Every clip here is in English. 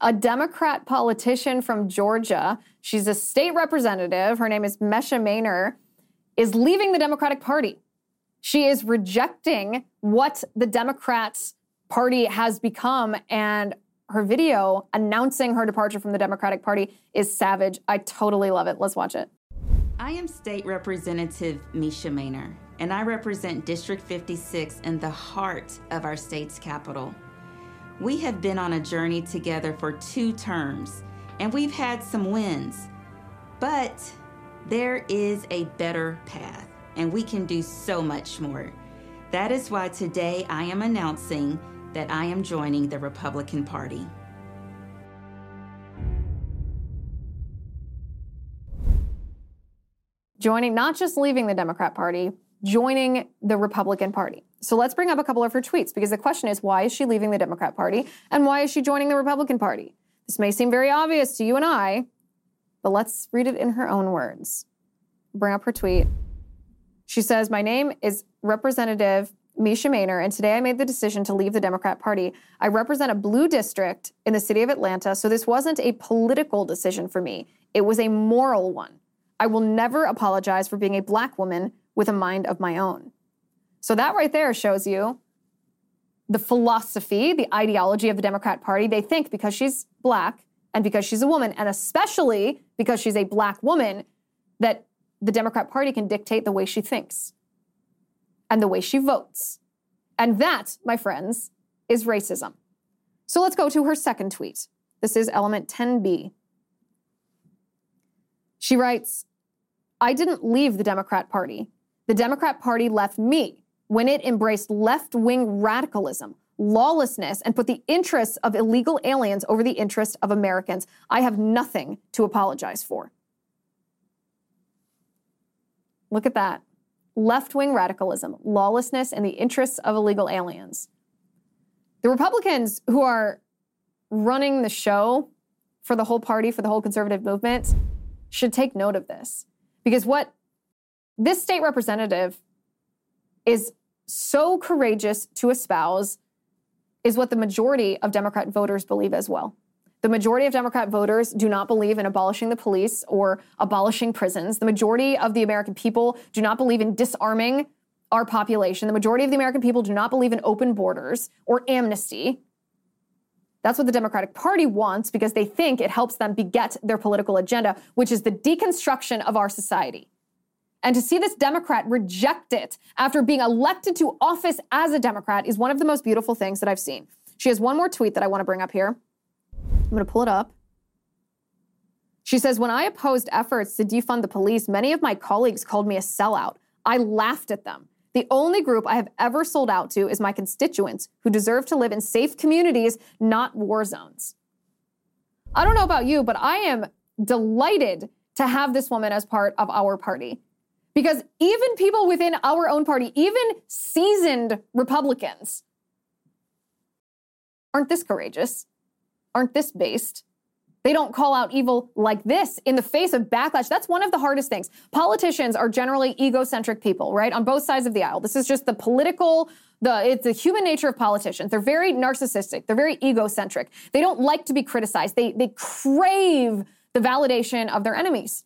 a Democrat politician from Georgia. She's a state representative. Her name is Mesha Mainor, is leaving the Democratic Party. She is rejecting what the Democrats' party has become. And her video announcing her departure from the Democratic Party is savage. I totally love it. Let's watch it. I am State Representative Mesha Mainor, and I represent District 56 in the heart of our state's capital. We have been on a journey together for two terms, and we've had some wins. But there is a better path, and we can do so much more. That is why today I am announcing that I am joining the Republican Party. Joining, not just leaving the Democrat Party, joining the Republican Party. So let's bring up a couple of her tweets because the question is why is she leaving the Democrat Party and why is she joining the Republican Party? This may seem very obvious to you and I, but let's read it in her own words. Bring up her tweet. She says, My name is Representative Mesha Mainor, and today I made the decision to leave the Democrat Party. I represent a blue district in the city of Atlanta, so this wasn't a political decision for me. It was a moral one. I will never apologize for being a black woman with a mind of my own. So that right there shows you the philosophy, the ideology of the Democrat Party. They think because she's black and because she's a woman, and especially because she's a black woman, that the Democrat Party can dictate the way she thinks and the way she votes. And that, my friends, is racism. So let's go to her second tweet. This is element 10b. She writes, I didn't leave the Democrat Party. The Democrat Party left me when it embraced left wing radicalism, lawlessness, and put the interests of illegal aliens over the interests of Americans. I have nothing to apologize for. Look at that. Left wing radicalism, lawlessness, and the interests of illegal aliens. The Republicans who are running the show for the whole party, for the whole conservative movement, should take note of this. Because what this state representative is so courageous to espouse is what the majority of Democrat voters believe as well. The majority of Democrat voters do not believe in abolishing the police or abolishing prisons. The majority of the American people do not believe in disarming our population. The majority of the American people do not believe in open borders or amnesty. That's what the Democratic Party wants because they think it helps them beget their political agenda, which is the deconstruction of our society. And to see this Democrat reject it after being elected to office as a Democrat is one of the most beautiful things that I've seen. She has one more tweet that I want to bring up here. I'm going to pull it up. She says, When I opposed efforts to defund the police, many of my colleagues called me a sellout. I laughed at them. The only group I have ever sold out to is my constituents who deserve to live in safe communities, not war zones. I don't know about you, but I am delighted to have this woman as part of our party. Because even people within our own party, even seasoned Republicans, aren't this courageous, aren't this based. They don't call out evil like this in the face of backlash. That's one of the hardest things. Politicians are generally egocentric people, right? On both sides of the aisle. This is just the political, the it's the human nature of politicians. They're very narcissistic. They're very egocentric. They don't like to be criticized. They they crave the validation of their enemies.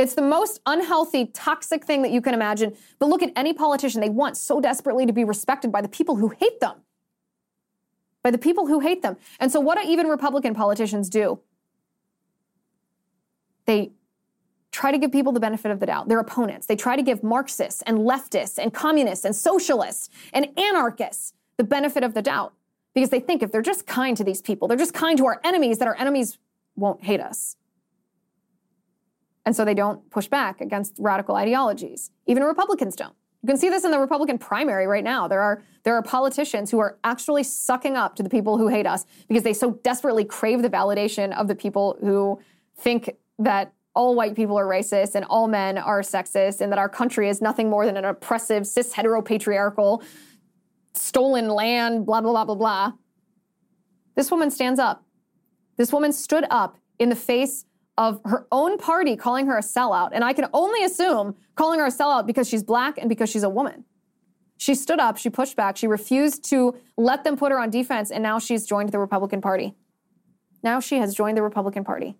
It's the most unhealthy, toxic thing that you can imagine. But look at any politician. They want so desperately to be respected by the people who hate them. By the people who hate them. And so, what do even Republican politicians do? They try to give people the benefit of the doubt, their opponents. They try to give Marxists and leftists and communists and socialists and anarchists the benefit of the doubt because they think if they're just kind to these people, they're just kind to our enemies, that our enemies won't hate us. And so they don't push back against radical ideologies. Even Republicans don't. You can see this in the Republican primary right now. There are there are politicians who are actually sucking up to the people who hate us because they so desperately crave the validation of the people who think that all white people are racist and all men are sexist and that our country is nothing more than an oppressive cis heteropatriarchal stolen land blah blah blah blah blah. This woman stands up. This woman stood up in the face of her own party calling her a sellout. And I can only assume calling her a sellout because she's black and because she's a woman. She stood up, she pushed back, she refused to let them put her on defense, and now she's joined the Republican Party. now she has joined the Republican Party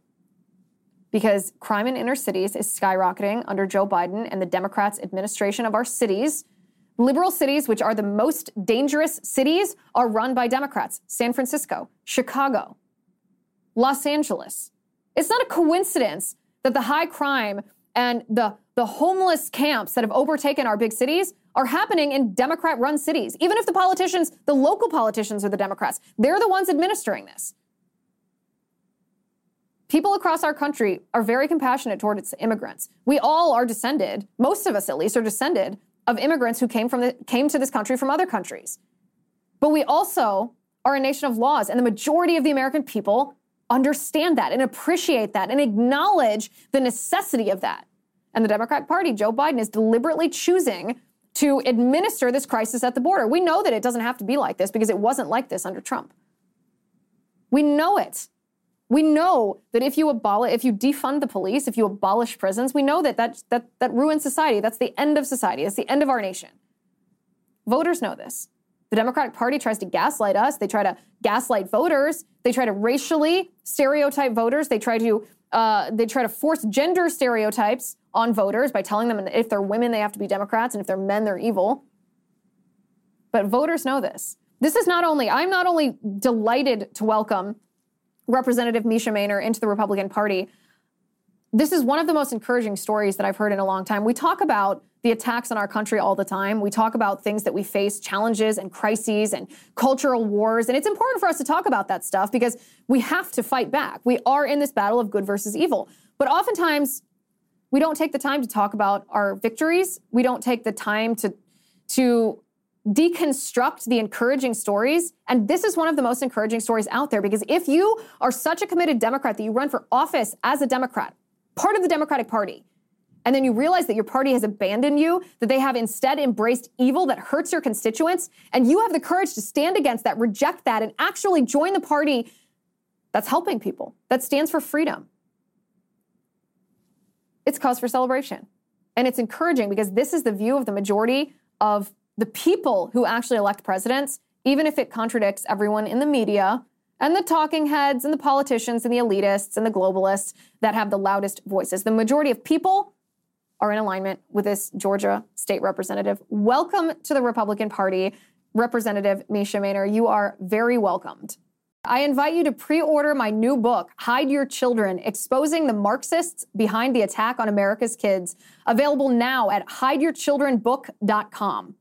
because crime in inner cities is skyrocketing under Joe Biden and the Democrats' administration of our cities. Liberal cities, which are the most dangerous cities, are run by Democrats. San Francisco, Chicago, Los Angeles. It's not a coincidence that the high crime and the, the homeless camps that have overtaken our big cities are happening in Democrat run cities. Even if the politicians, the local politicians are the Democrats, they're the ones administering this. People across our country are very compassionate towards immigrants. We all are descended, most of us at least, are descended of immigrants who came from the, came to this country from other countries. But we also are a nation of laws, and the majority of the American people understand that and appreciate that and acknowledge the necessity of that. And the Democratic Party, Joe Biden, is deliberately choosing to administer this crisis at the border. We know that it doesn't have to be like this because it wasn't like this under Trump. We know it. We know that if you abolish, if you defund the police, if you abolish prisons, we know that that, that that ruins society. That's the end of society. That's the end of our nation. Voters know this. The Democratic Party tries to gaslight us. They try to gaslight voters. They try to racially stereotype voters. They try to uh, they try to force gender stereotypes on voters by telling them if they're women they have to be Democrats and if they're men they're evil. But voters know this. This is not only I'm not only delighted to welcome Representative Mesha Mainor into the Republican Party. This is one of the most encouraging stories that I've heard in a long time. We talk about the attacks on our country all the time. We talk about things that we face, challenges and crises and cultural wars. And it's important for us to talk about that stuff because we have to fight back. We are in this battle of good versus evil. But oftentimes, we don't take the time to talk about our victories. We don't take the time to, to deconstruct the encouraging stories. And this is one of the most encouraging stories out there because if you are such a committed Democrat that you run for office as a Democrat, part of the Democratic Party, and then you realize that your party has abandoned you, that they have instead embraced evil that hurts your constituents, and you have the courage to stand against that, reject that, and actually join the party that's helping people, that stands for freedom. It's cause for celebration. And it's encouraging because this is the view of the majority of the people who actually elect presidents, even if it contradicts everyone in the media and the talking heads and the politicians and the elitists and the globalists that have the loudest voices. The majority of people are in alignment with this Georgia state representative. Welcome to the Republican Party, Representative Mesha Mainor. You are very welcomed. I invite you to pre order my new book, Hide Your Children Exposing the Marxists Behind the Attack on America's Kids, available now at hideyourchildrenbook.com.